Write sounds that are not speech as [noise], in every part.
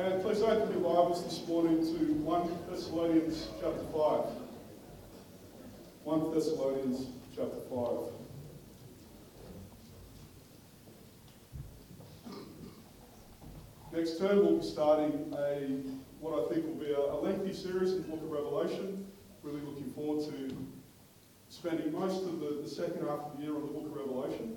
And please open your Bibles this morning to 1 Thessalonians chapter 5. 1 Thessalonians chapter 5. Next term, we'll be starting a what I think will be a, a lengthy series in the book of Revelation. Really looking forward to spending most of the, the second half of the year on the book of Revelation.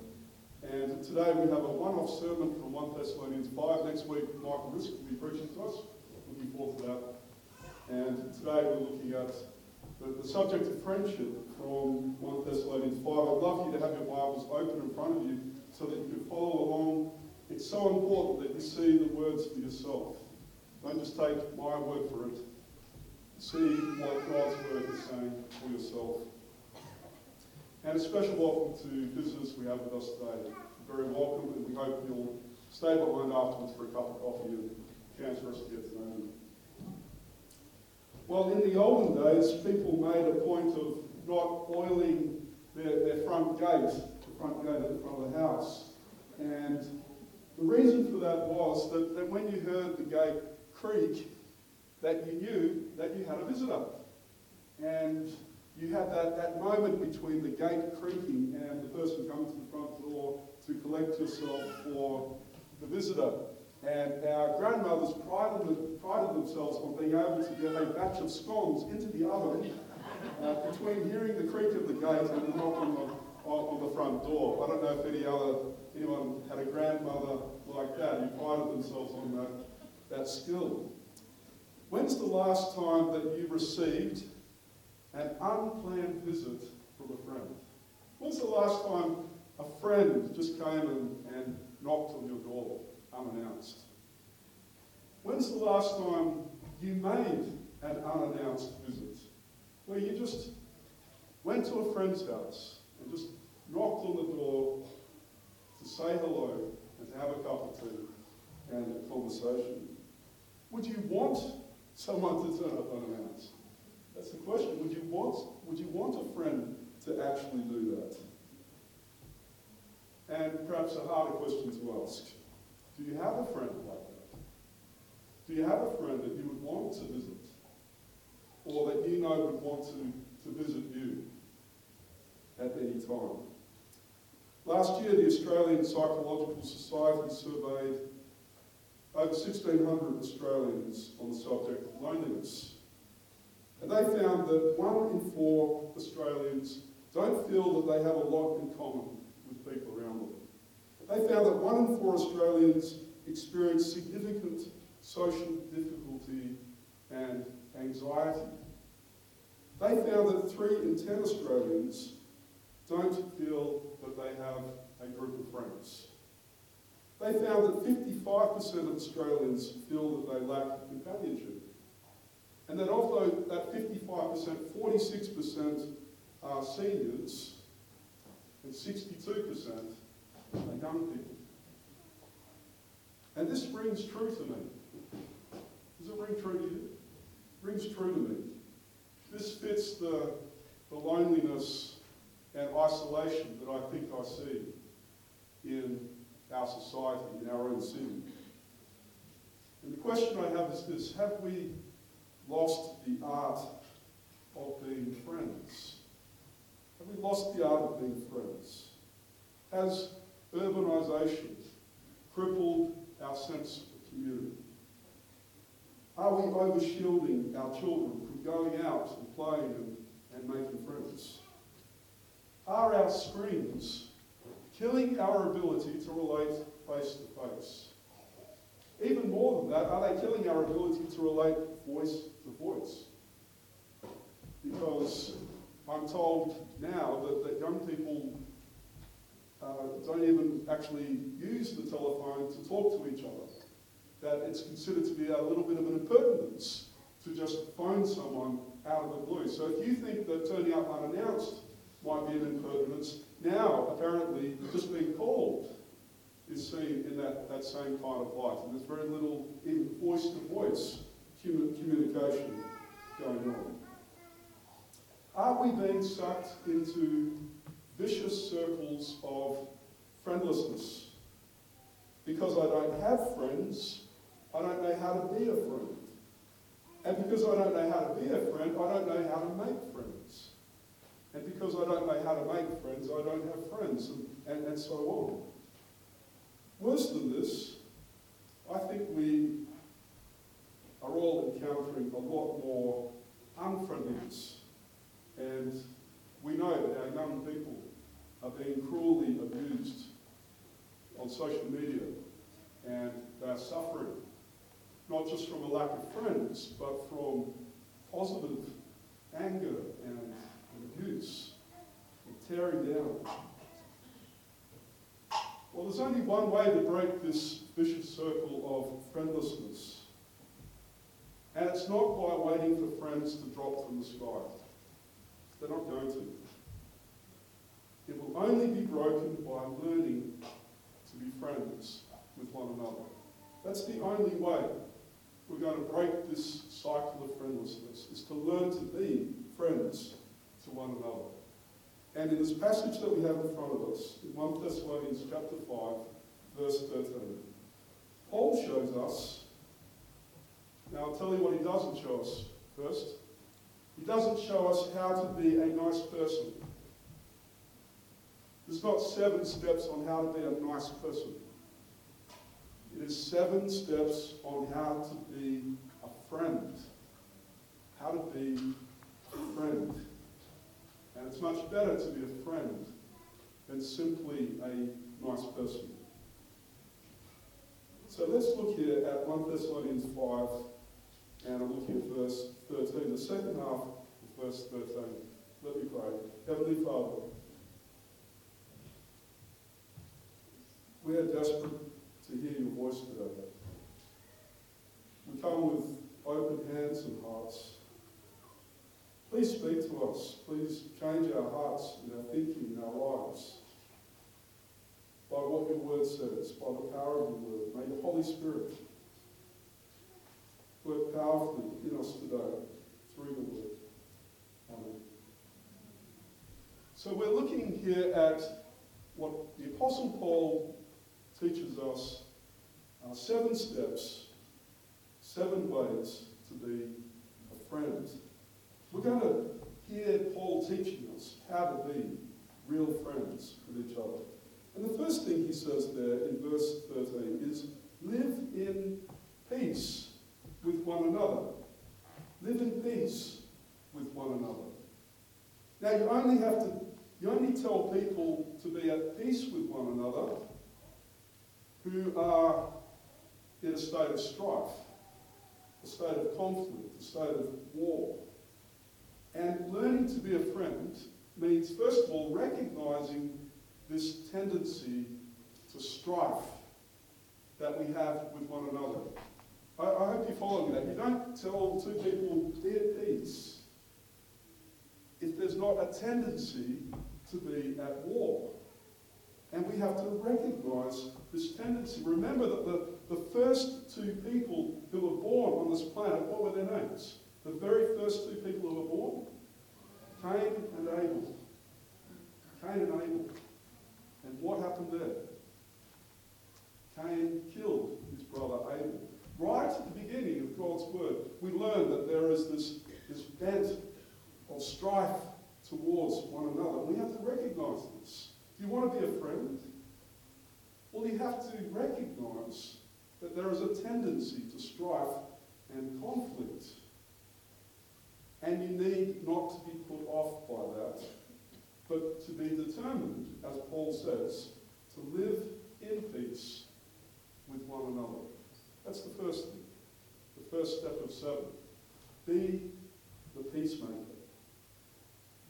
And today we have a one-off sermon from 1 Thessalonians 5. Next week, Michael Risk will be preaching to us. Looking forward to that. And today we're looking at the, the subject of friendship from 1 Thessalonians 5. I'd love you to have your Bibles open in front of you so that you can follow along it's so important that you see the words for yourself. Don't just take my word for it. See what God's word is saying for yourself. And a special welcome to visitors we have with us today. Very welcome, and we hope you'll stay behind afterwards for a cup of coffee and chance for us to get to know them. Well, in the olden days, people made a point of not oiling their, their front gate, the front gate at the front of the house. And the reason for that was that, that when you heard the gate creak, that you knew that you had a visitor. And you had that, that moment between the gate creaking and the person coming to the front door to collect yourself for the visitor. And our grandmothers prided, prided themselves on being able to get a batch of scones into the oven uh, between hearing the creak of the gate and the knock on the, on, the front door. I don't know if any other anyone had a grandmother like that who prided themselves on that, that skill. When's the last time that you received an unplanned visit from a friend? When's the last time a friend just came and, and knocked on your door unannounced? When's the last time you made an unannounced visit? Where you just went to a friend's house and just knocked on the door to say hello and to have a cup of tea and a conversation. Would you want someone to turn up unannounced? That's the question. Would you want, would you want a friend to actually do that? And perhaps a harder question to ask. Do you have a friend like that? Do you have a friend that you would want to visit? Or that you know would want to, to visit you at any time? Last year, the Australian Psychological Society surveyed over 1,600 Australians on the subject of loneliness. And they found that one in four Australians don't feel that they have a lot in common They found that one in four Australians experience significant social difficulty and anxiety. They found that three in ten Australians don't feel that they have a group of friends. They found that 55% of Australians feel that they lack companionship. And that of that 55%, 46% are seniors and 62% people. And this rings true to me. Does it ring true to you? It rings true to me. This fits the, the loneliness and isolation that I think I see in our society, in our own city. And the question I have is this Have we lost the art of being friends? Have we lost the art of being friends? Has urbanisation crippled our sense of community? Are we overshielding our children from going out and playing and, and making friends? Are our screens killing our ability to relate face to face? Even more than that, are they killing our ability to relate voice to voice? Because I'm told now that, that young people uh, don't even actually use the telephone to talk to each other. That it's considered to be a little bit of an impertinence to just phone someone out of the blue. So if you think that turning up unannounced might be an impertinence. Now, apparently, just being called is seen in that, that same kind of light. And there's very little in voice to voice communication going on. Are we being sucked into vicious circles of friendlessness? Because I don't have friends, I don't know how to be a friend. And because I don't know how to be a friend, I don't know how to make friends. And because I don't know how to make friends, I don't have friends, and, and, and so on. Worse than this, I think we are all encountering a lot more unfriendliness. And we know that our young people are being cruelly abused on social media and they're suffering, not just from a lack of friends, but from positive anger and, abuse and tearing down. Well, there's only one way to break this vicious circle of friendlessness. And it's not by waiting for friends to drop from the sky. They're not going to. It will only be broken by learning to be friends with one another. That's the only way we're going to break this cycle of friendlessness, is to learn to be friends to one another. And in this passage that we have in front of us, in 1 Thessalonians chapter 5, verse 13, Paul shows us, now I'll tell you what he doesn't show us first. He doesn't show us how to be a nice person. There's not seven steps on how to be a nice person. It is seven steps on how to be a friend. How to be a friend. And it's much better to be a friend than simply a nice person. So let's look here at 1 Thessalonians 5, and I'm looking at verse 13, the second half of verse 13. Let me pray. Heavenly Father, we are desperate to hear your voice today. We come with open hands and hearts. Please speak to us. Please change our hearts and our thinking and our lives by what your word says, by the power of your word. May the Holy Spirit work powerfully in us today through the word. Amen. So we're looking here at what the Apostle Paul teaches us uh, seven steps, seven ways to be a friend. We're going to hear Paul teaching us how to be real friends with each other. And the first thing he says there in verse 13 is live in peace with one another. Live in peace with one another. Now you only have to, you only tell people to be at peace with one another who are in a state of strife, a state of conflict, a state of war. And learning to be a friend means, first of all, recognizing this tendency to strife that we have with one another. I, I hope you follow me that. You don't tell two people, be at peace, if there's not a tendency to be at war. And we have to recognize this tendency. Remember that the, the first two people who were born on this planet, what were their names? The very first two people who were born? Cain and Abel. Cain and Abel. And what happened there? Cain killed his brother Abel. Right at the beginning of God's word, we learn that there is this, this bent of strife towards one another. We have to recognize this. Friend? Well, you have to recognize that there is a tendency to strife and conflict. And you need not to be put off by that, but to be determined, as Paul says, to live in peace with one another. That's the first thing. The first step of seven. Be the peacemaker.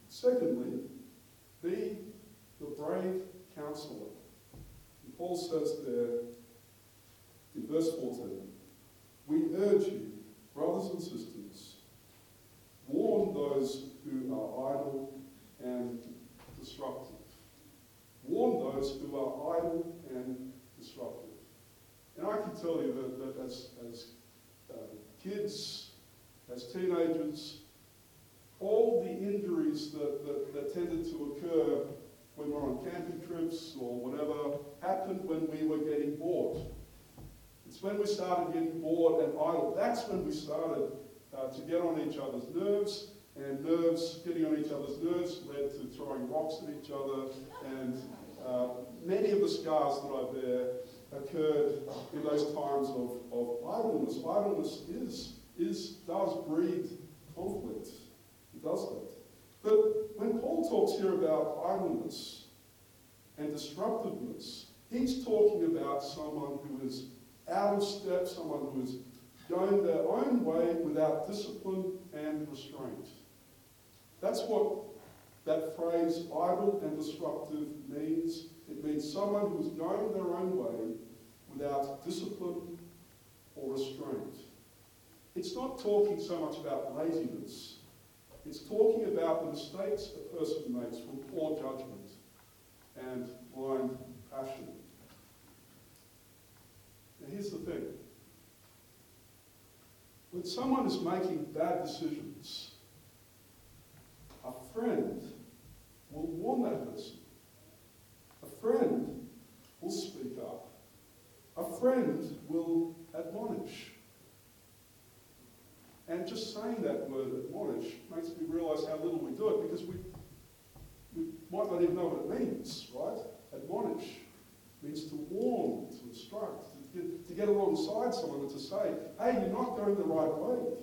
Secondly, be the brave counselor. And Paul says there in verse 14, we urge you, brothers and sisters, warn those who are idle and destructive. Warn those who are idle and destructive. And I can tell you that, that as, as uh, kids, as teenagers, all the injuries that, that, that tended to occur we were on camping trips or whatever happened when we were getting bored. It's when we started getting bored and idle. That's when we started uh, to get on each other's nerves, and nerves, getting on each other's nerves led to throwing rocks at each other, and uh, many of the scars that I bear occurred in those times of, of idleness. Idleness is, is, does breed conflict. It does that. But when Paul talks here about idleness and disruptiveness, he's talking about someone who is out of step, someone who is going their own way without discipline and restraint. That's what that phrase idle and disruptive means. It means someone who's going their own way without discipline or restraint. It's not talking so much about laziness. It's talking about the mistakes a person makes from poor judgment and blind passion. Now here's the thing. When someone is making bad decisions, a friend will warn that person. A friend will speak up. A friend will admonish. And just saying that word admonish makes me realise how little we do it because we, we might not even know what it means, right? Admonish means to warn, to instruct, to get, to get alongside someone and to say, hey, you're not going the right way.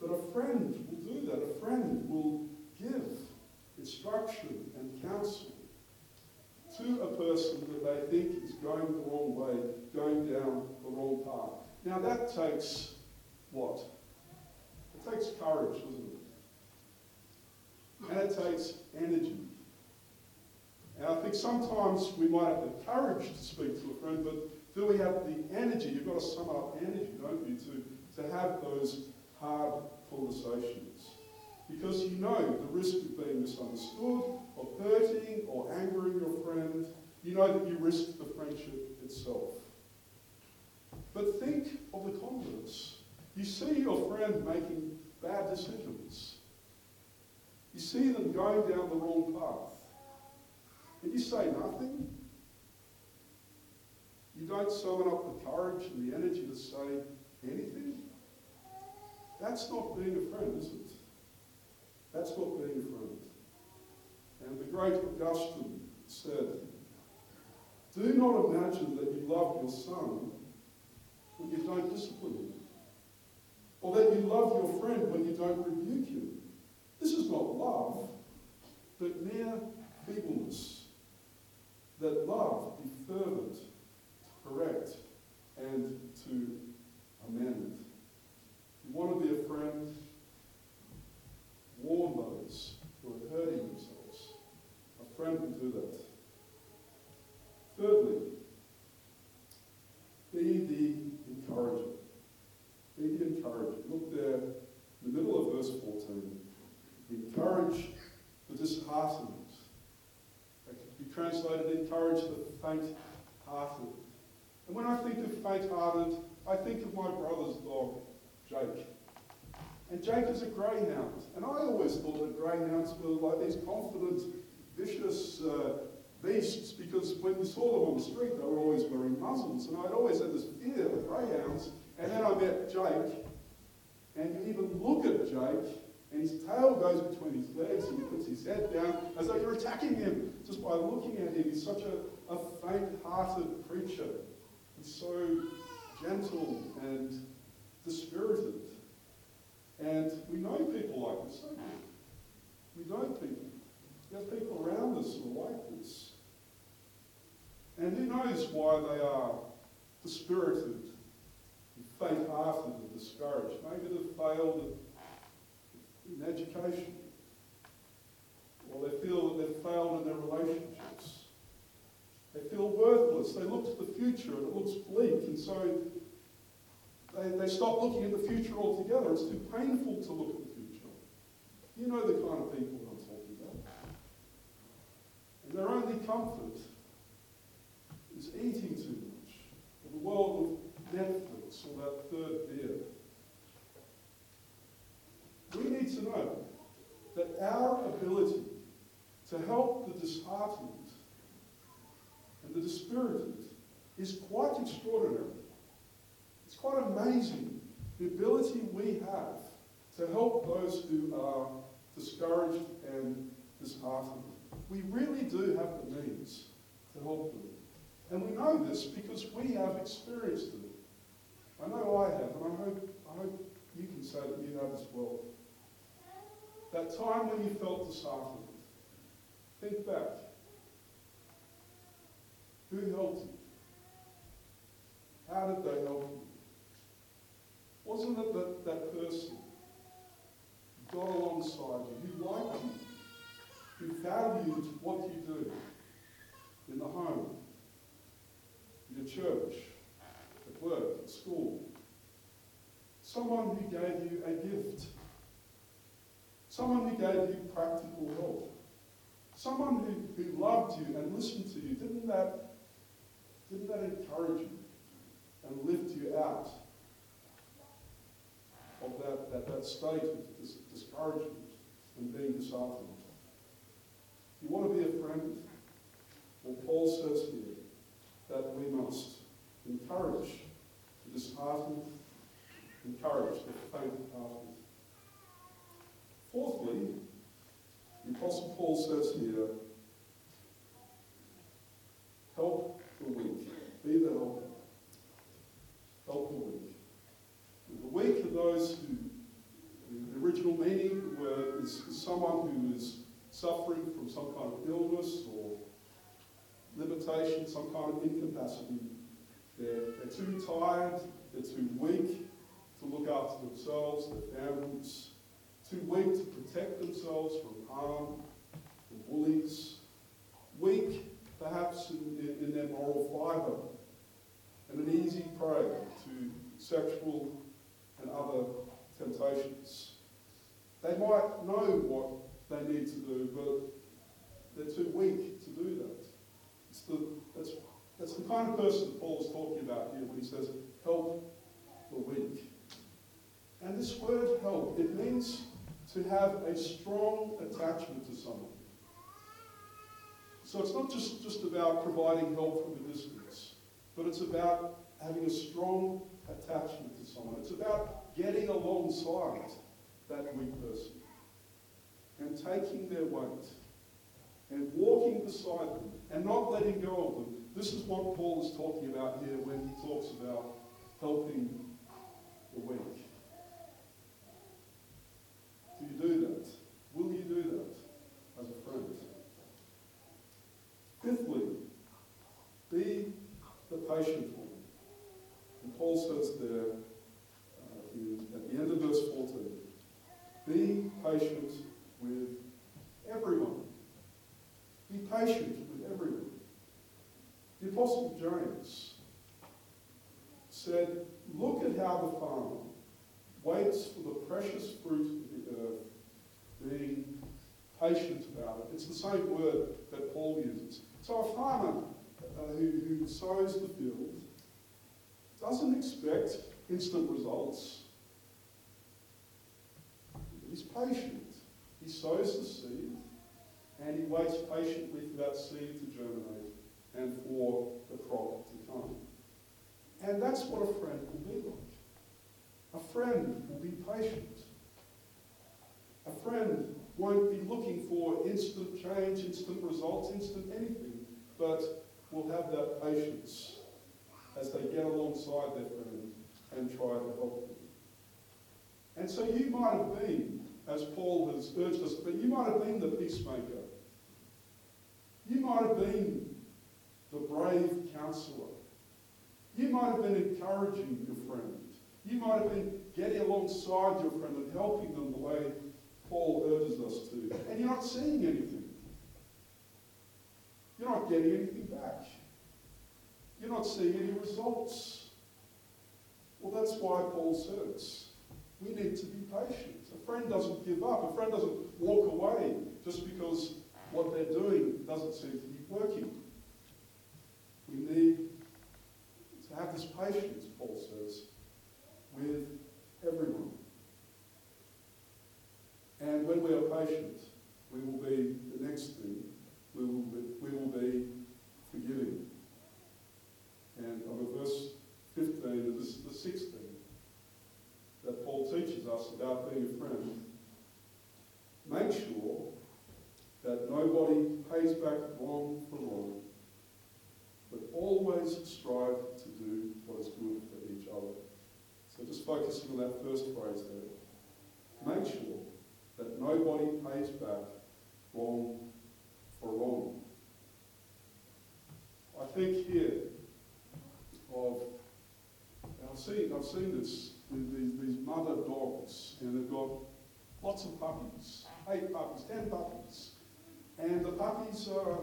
But a friend will do that. A friend will give instruction and counsel to a person that they think is going the wrong way, going down the wrong path. Now that takes what? It takes courage, doesn't it? And it takes energy. And I think sometimes we might have the courage to speak to a friend, but do we have the energy? You've got to sum up energy, don't you, to, to have those hard conversations. Because you know the risk of being misunderstood, of hurting or angering your friend. You know that you risk the friendship itself. But think of the converse. You see your friend making bad decisions. You see them going down the wrong path. And you say nothing. You don't summon up the courage and the energy to say anything. That's not being a friend, is it? That's not being a friend. And the great Augustine said, Do not imagine that you love your son when you don't discipline him. Or that you love your friend when you don't rebuke him. This is not love, but mere feebleness. That love be fervent, correct, and to amend. You want to be a friend? Warn those who are hurting themselves. A friend will do that. Thirdly, be the encourager. Be the encourager. Look there in the middle of verse 14. Encourage the disheartened. Translated encourage the faint hearted. And when I think of faint hearted, I think of my brother's dog, Jake. And Jake is a greyhound. And I always thought that greyhounds were like these confident, vicious uh, beasts because when we saw them on the street, they were always wearing muzzles. And I'd always had this fear of greyhounds. And then I met Jake, and you even look at Jake, and his tail goes between his legs, and he puts his head down as though you're attacking him just by looking at him. He's such a, a faint-hearted creature. He's so gentle and dispirited. And we know people like this, don't we? We know people. We have people around us who are like this. And who knows why they are dispirited, faint-hearted and discouraged. Maybe they've failed in education. Or they feel that they've failed in their relationships. They feel worthless. They look to the future and it looks bleak. And so they, they stop looking at the future altogether. It's too painful to look at the future. You know the kind of people I'm talking about. And their only comfort is eating too much, or the world of Netflix, or that third beer. Need to know that our ability to help the disheartened and the dispirited is quite extraordinary It's quite amazing the ability we have to help those who are discouraged and disheartened. We really do have the means to help them. And we know this because we have experienced it. I know I have, and I hope, I hope you can say that you have as well. That time when you felt disheartened, think back. Who helped you? How did they help you? Wasn't it that, that person who got alongside you, who liked you, who valued what you do in the home, in your church, at work, at school? Someone who gave you a gift. Someone who gave you practical help. Someone who, who loved you and listened to you. Didn't that, didn't that encourage you and lift you out of that, that, that state of dis- discouragement and being disheartened? You want to be a friend? Well, Paul says here that we must encourage the disheartened, encourage the faint-hearted. Fourthly, the Apostle Paul says here, help the weak. Be the helper. Help the weak. The weak are those who, the original meaning of the word is someone who is suffering from some kind of illness or limitation, some kind of incapacity. They're, they're too tired, they're too weak to look after themselves, their families, too weak to protect themselves from harm, from bullies, weak perhaps in, in, in their moral fibre, and an easy prey to sexual and other temptations. They might know what they need to do, but they're too weak to do that. It's the, that's, that's the kind of person Paul is talking about here when he says, help the weak. And this word help, it means to have a strong attachment to someone. So it's not just, just about providing help from a distance, but it's about having a strong attachment to someone. It's about getting alongside that weak person and taking their weight and walking beside them and not letting go of them. This is what Paul is talking about here when he talks about helping the weak. Do you do that? Will you do that as a friend? Fifthly, be the patient one. And Paul says there uh, at the end of verse 14, be patient with everyone. Be patient with everyone. The Apostle James said, Look at how the farmer waits for the precious fruit of the earth, being patient about it. It's the same word that Paul uses. So a farmer uh, who, who sows the field doesn't expect instant results. He's patient. He sows the seed and he waits patiently for that seed to germinate and for the crop to come. And that's what a friend will be like. A friend will be patient. A friend won't be looking for instant change, instant results, instant anything, but will have that patience as they get alongside their friend and try to help them. And so you might have been, as Paul has urged us, but you might have been the peacemaker. You might have been the brave counselor. You might have been encouraging your friend. You might have been getting alongside your friend and helping them the way Paul urges us to. And you're not seeing anything. You're not getting anything back. You're not seeing any results. Well, that's why Paul says we need to be patient. A friend doesn't give up. A friend doesn't walk away just because what they're doing doesn't seem to be working. We need to have this patience, Paul says, with everyone. And when we are patient, we will be, the next thing, we will be, we will be forgiving. And over verse 15, and this is the teaches us about being a friend, make sure that nobody pays back wrong for wrong, but always strive to do what is good for each other. So just focusing on that first phrase there. Make sure that nobody pays back wrong for wrong. I think here of, I've seen, I've seen this, these, these mother dogs, and they've got lots of puppies, eight puppies, ten puppies, and the puppies are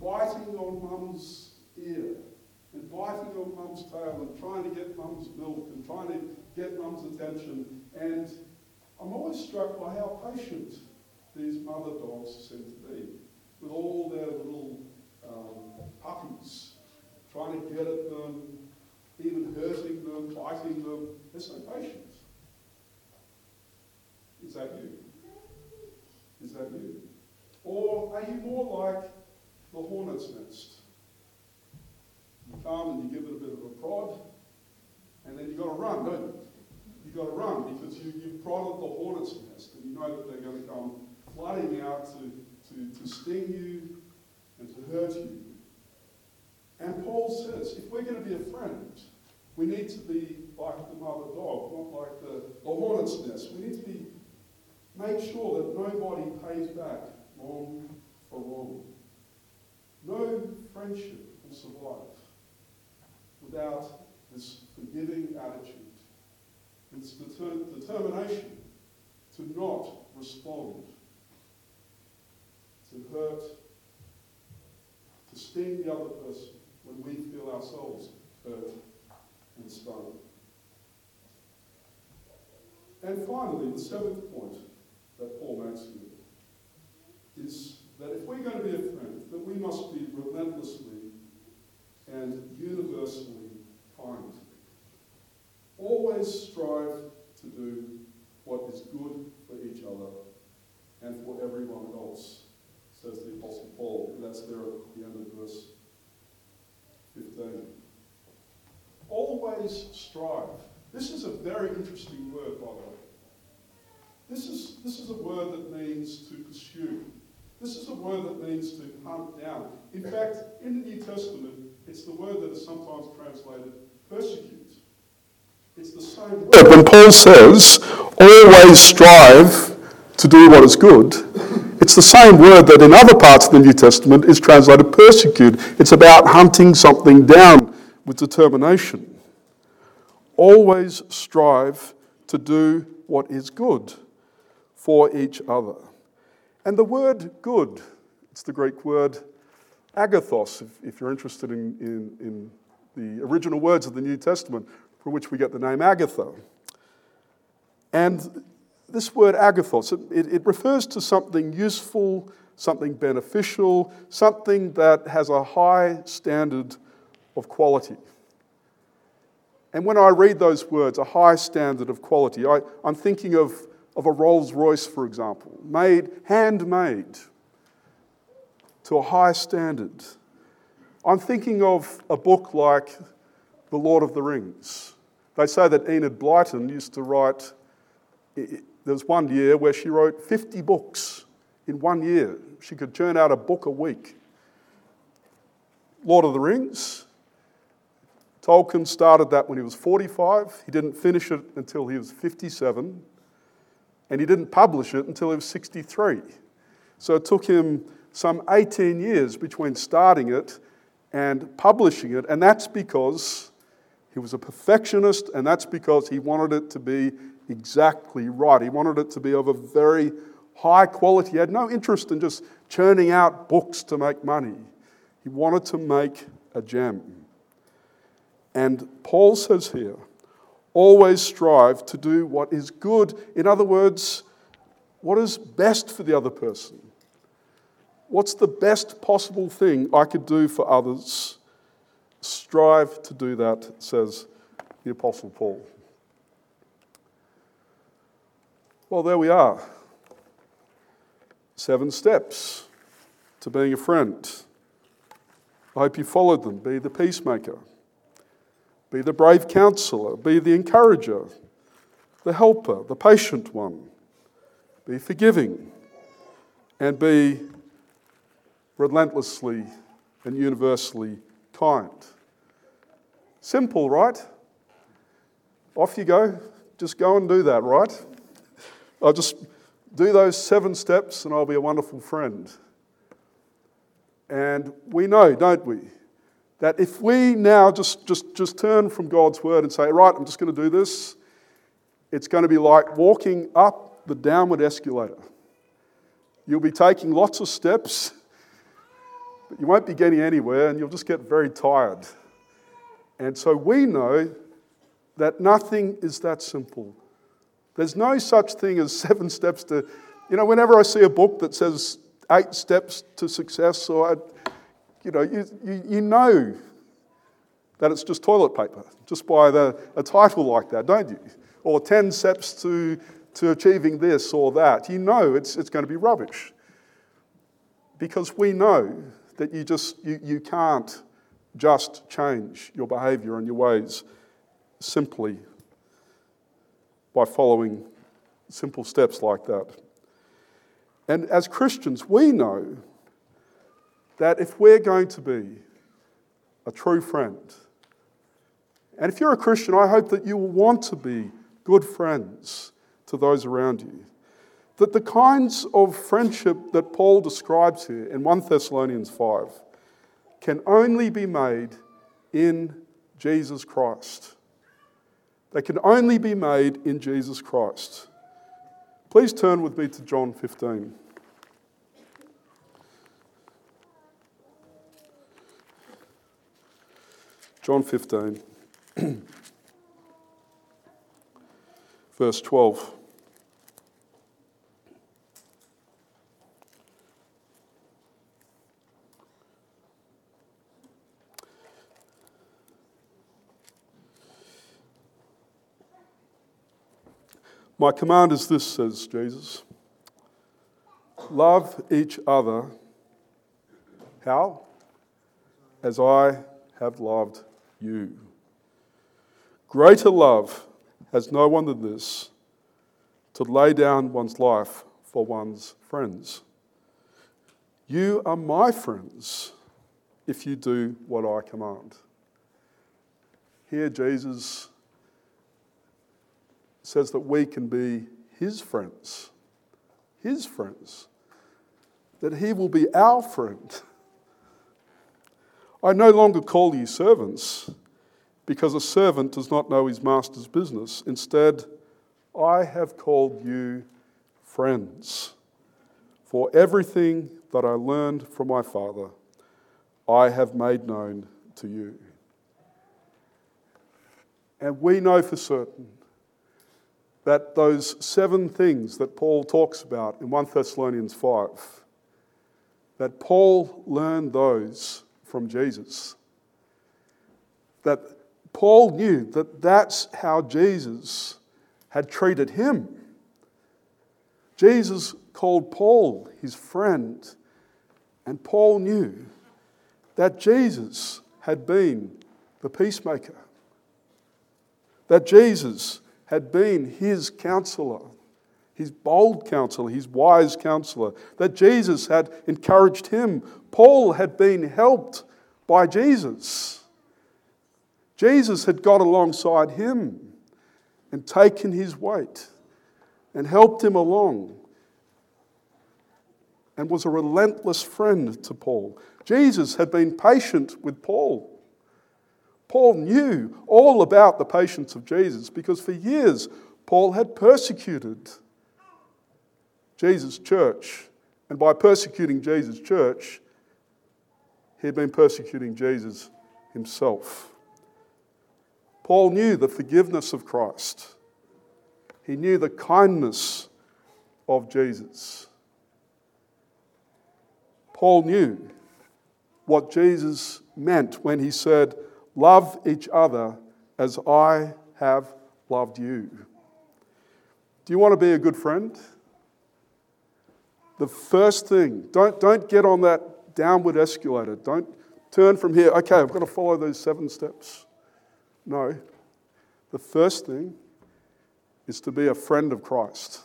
biting on mum's ear and biting on mum's tail and trying to get mum's milk and trying to get mum's attention. And I'm always struck by how patient these mother dogs seem to be with all their little um, puppies, trying to get at them, even hurting them, biting them. They're so patient. Is that you? Is that you? Or are you more like the hornet's nest? Come and you give it a bit of a prod, and then you've got to run, don't you? You've got to run because you, you've prodded the hornet's nest, and you know that they're going to come flooding out to, to, to sting you and to hurt you. And Paul says, if we're going to be a friend, we need to be like the mother dog, not like the, the hornet's nest. We need to be make sure that nobody pays back wrong for wrong. No friendship will survive without this forgiving attitude, this deter- determination to not respond, to hurt, to sting the other person when we feel ourselves hurt and stung. And finally, the seventh point that Paul makes here is that if we're going to be a friend, that we must be relentlessly and universally kind. Always strive to do what is good for each other and for everyone else, says the Apostle Paul. And that's there at the end of verse 15. Always strive. This is a very interesting word, by the way. This is, this is a word that means to pursue. This is a word that means to hunt down. In fact, in the New Testament, it's the word that is sometimes translated persecute. It's the same word. When Paul says, always strive to do what is good, it's the same word that in other parts of the New Testament is translated persecute. It's about hunting something down with determination. Always strive to do what is good for each other. And the word good, it's the Greek word agathos, if, if you're interested in, in, in, the original words of the New Testament, from which we get the name Agatha. And this word agathos, it, it refers to something useful, something beneficial, something that has a high standard of quality. And when I read those words, a high standard of quality, I, I'm thinking of of a Rolls Royce, for example, made, handmade to a high standard. I'm thinking of a book like The Lord of the Rings. They say that Enid Blyton used to write, there was one year where she wrote 50 books in one year. She could churn out a book a week. Lord of the Rings, Tolkien started that when he was 45. He didn't finish it until he was 57 and he didn't publish it until he was 63. So it took him some 18 years between starting it and publishing it, and that's because he was a perfectionist, and that's because he wanted it to be exactly right. He wanted it to be of a very high quality. He had no interest in just churning out books to make money. He wanted to make a gem. And Paul says here, Always strive to do what is good. In other words, what is best for the other person? What's the best possible thing I could do for others? Strive to do that, says the Apostle Paul. Well, there we are. Seven steps to being a friend. I hope you followed them. Be the peacemaker. Be the brave counselor, be the encourager, the helper, the patient one. Be forgiving and be relentlessly and universally kind. Simple, right? Off you go. Just go and do that, right? I'll just do those seven steps and I'll be a wonderful friend. And we know, don't we, that if we now just, just, just turn from God's word and say, right, I'm just going to do this, it's going to be like walking up the downward escalator. You'll be taking lots of steps, but you won't be getting anywhere and you'll just get very tired. And so we know that nothing is that simple. There's no such thing as [laughs] seven steps to, you know, whenever I see a book that says eight steps to success, or, I, you know, you, you, you know that it's just toilet paper, just by the, a title like that, don't you? Or 10 steps to, to achieving this or that. You know it's, it's going to be rubbish. Because we know that you just, you, you can't just change your behavior and your ways simply by following simple steps like that. And as Christians, we know that if we're going to be a true friend, and if you're a Christian, I hope that you will want to be good friends to those around you. That the kinds of friendship that Paul describes here in 1 Thessalonians 5 can only be made in Jesus Christ. They can only be made in Jesus Christ. Please turn with me to John 15. John 15, [clears throat] verse 12. My command is this, says Jesus love each other. How? As I have loved you. Greater love has no one than this to lay down one's life for one's friends. You are my friends if you do what I command. Here, Jesus says that we can be his friends. His friends. That he will be our friend. I no longer call you servants because a servant does not know his master's business. Instead, I have called you friends. For everything that I learned from my Father, I have made known to you. And we know for certain that those seven things that Paul talks about in 1 Thessalonians 5, that Paul learned those from Jesus. That Paul knew that that's how Jesus had treated him. Jesus called Paul his friend, and Paul knew that Jesus had been the peacemaker, that Jesus had been his counselor, his bold counselor, his wise counselor, that Jesus had encouraged him. Paul had been helped by Jesus. Jesus had got alongside him and taken his weight and helped him along and was a relentless friend to Paul. Jesus had been patient with Paul. Paul knew all about the patience of Jesus because for years Paul had persecuted Jesus' church. And by persecuting Jesus' church, he had been persecuting Jesus himself. Paul knew the forgiveness of Christ, he knew the kindness of Jesus. Paul knew what Jesus meant when he said, Love each other as I have loved you. Do you want to be a good friend? The first thing, don't, don't get on that downward escalator. Don't turn from here, okay, I've got to follow those seven steps. No. The first thing is to be a friend of Christ.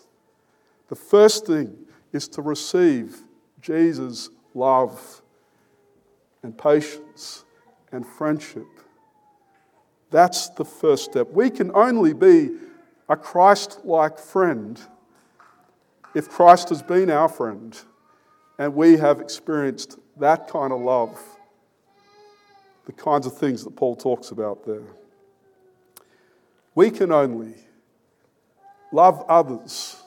The first thing is to receive Jesus' love and patience and friendship. That's the first step. We can only be a Christ like friend if Christ has been our friend and we have experienced that kind of love, the kinds of things that Paul talks about there. We can only love others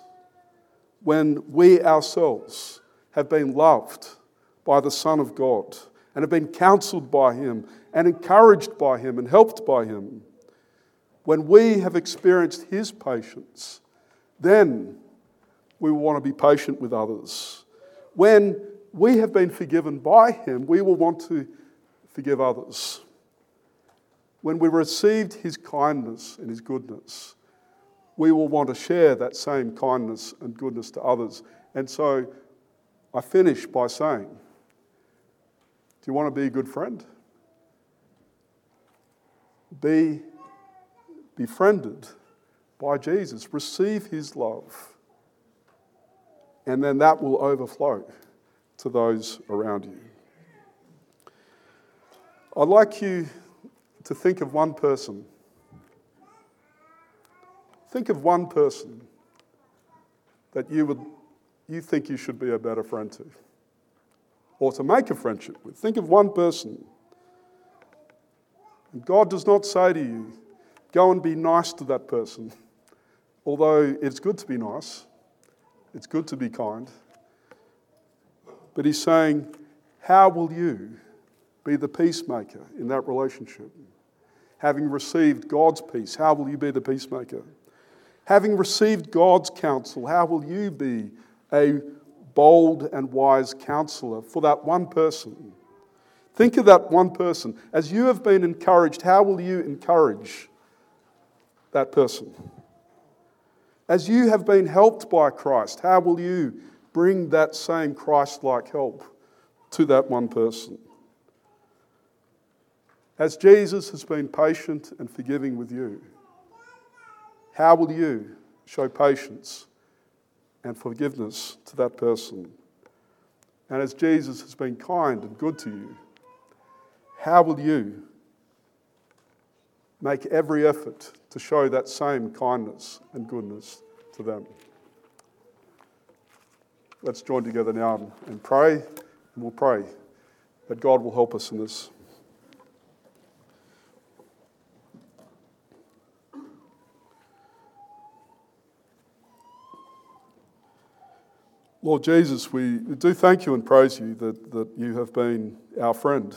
when we ourselves have been loved by the Son of God and have been counseled by Him and encouraged by Him and helped by Him. When we have experienced His patience, then we will want to be patient with others. When we have been forgiven by Him, we will want to forgive others. When we received His kindness and His goodness, we will want to share that same kindness and goodness to others. And so I finish by saying, Do you want to be a good friend? Be befriended by Jesus, receive his love, and then that will overflow to those around you. I'd like you to think of one person Think of one person that you, would, you think you should be a better friend to or to make a friendship with. Think of one person. And God does not say to you, go and be nice to that person, [laughs] although it's good to be nice, it's good to be kind. But He's saying, how will you be the peacemaker in that relationship? Having received God's peace, how will you be the peacemaker? Having received God's counsel, how will you be a bold and wise counselor for that one person? Think of that one person. As you have been encouraged, how will you encourage that person? As you have been helped by Christ, how will you bring that same Christ like help to that one person? As Jesus has been patient and forgiving with you, how will you show patience and forgiveness to that person? And as Jesus has been kind and good to you, how will you make every effort to show that same kindness and goodness to them? Let's join together now and pray, and we'll pray that God will help us in this. Lord Jesus, we do thank you and praise you that, that you have been our friend.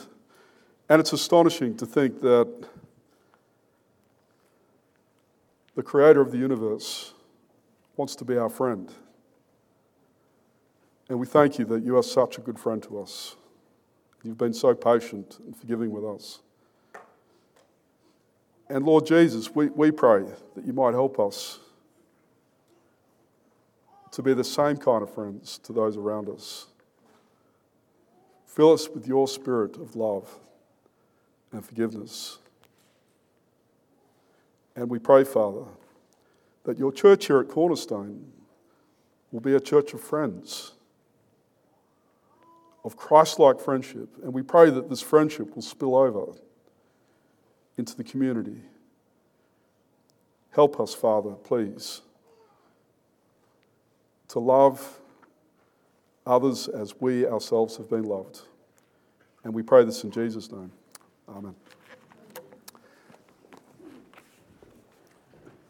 And it's astonishing to think that the creator of the universe wants to be our friend. And we thank you that you are such a good friend to us. You've been so patient and forgiving with us. And Lord Jesus, we, we pray that you might help us to be the same kind of friends to those around us. Fill us with your spirit of love and forgiveness. And we pray, Father, that your church here at Cornerstone will be a church of friends, of Christ like friendship. And we pray that this friendship will spill over into the community. Help us, Father, please to love others as we ourselves have been loved. And we pray this in Jesus' name. Amen.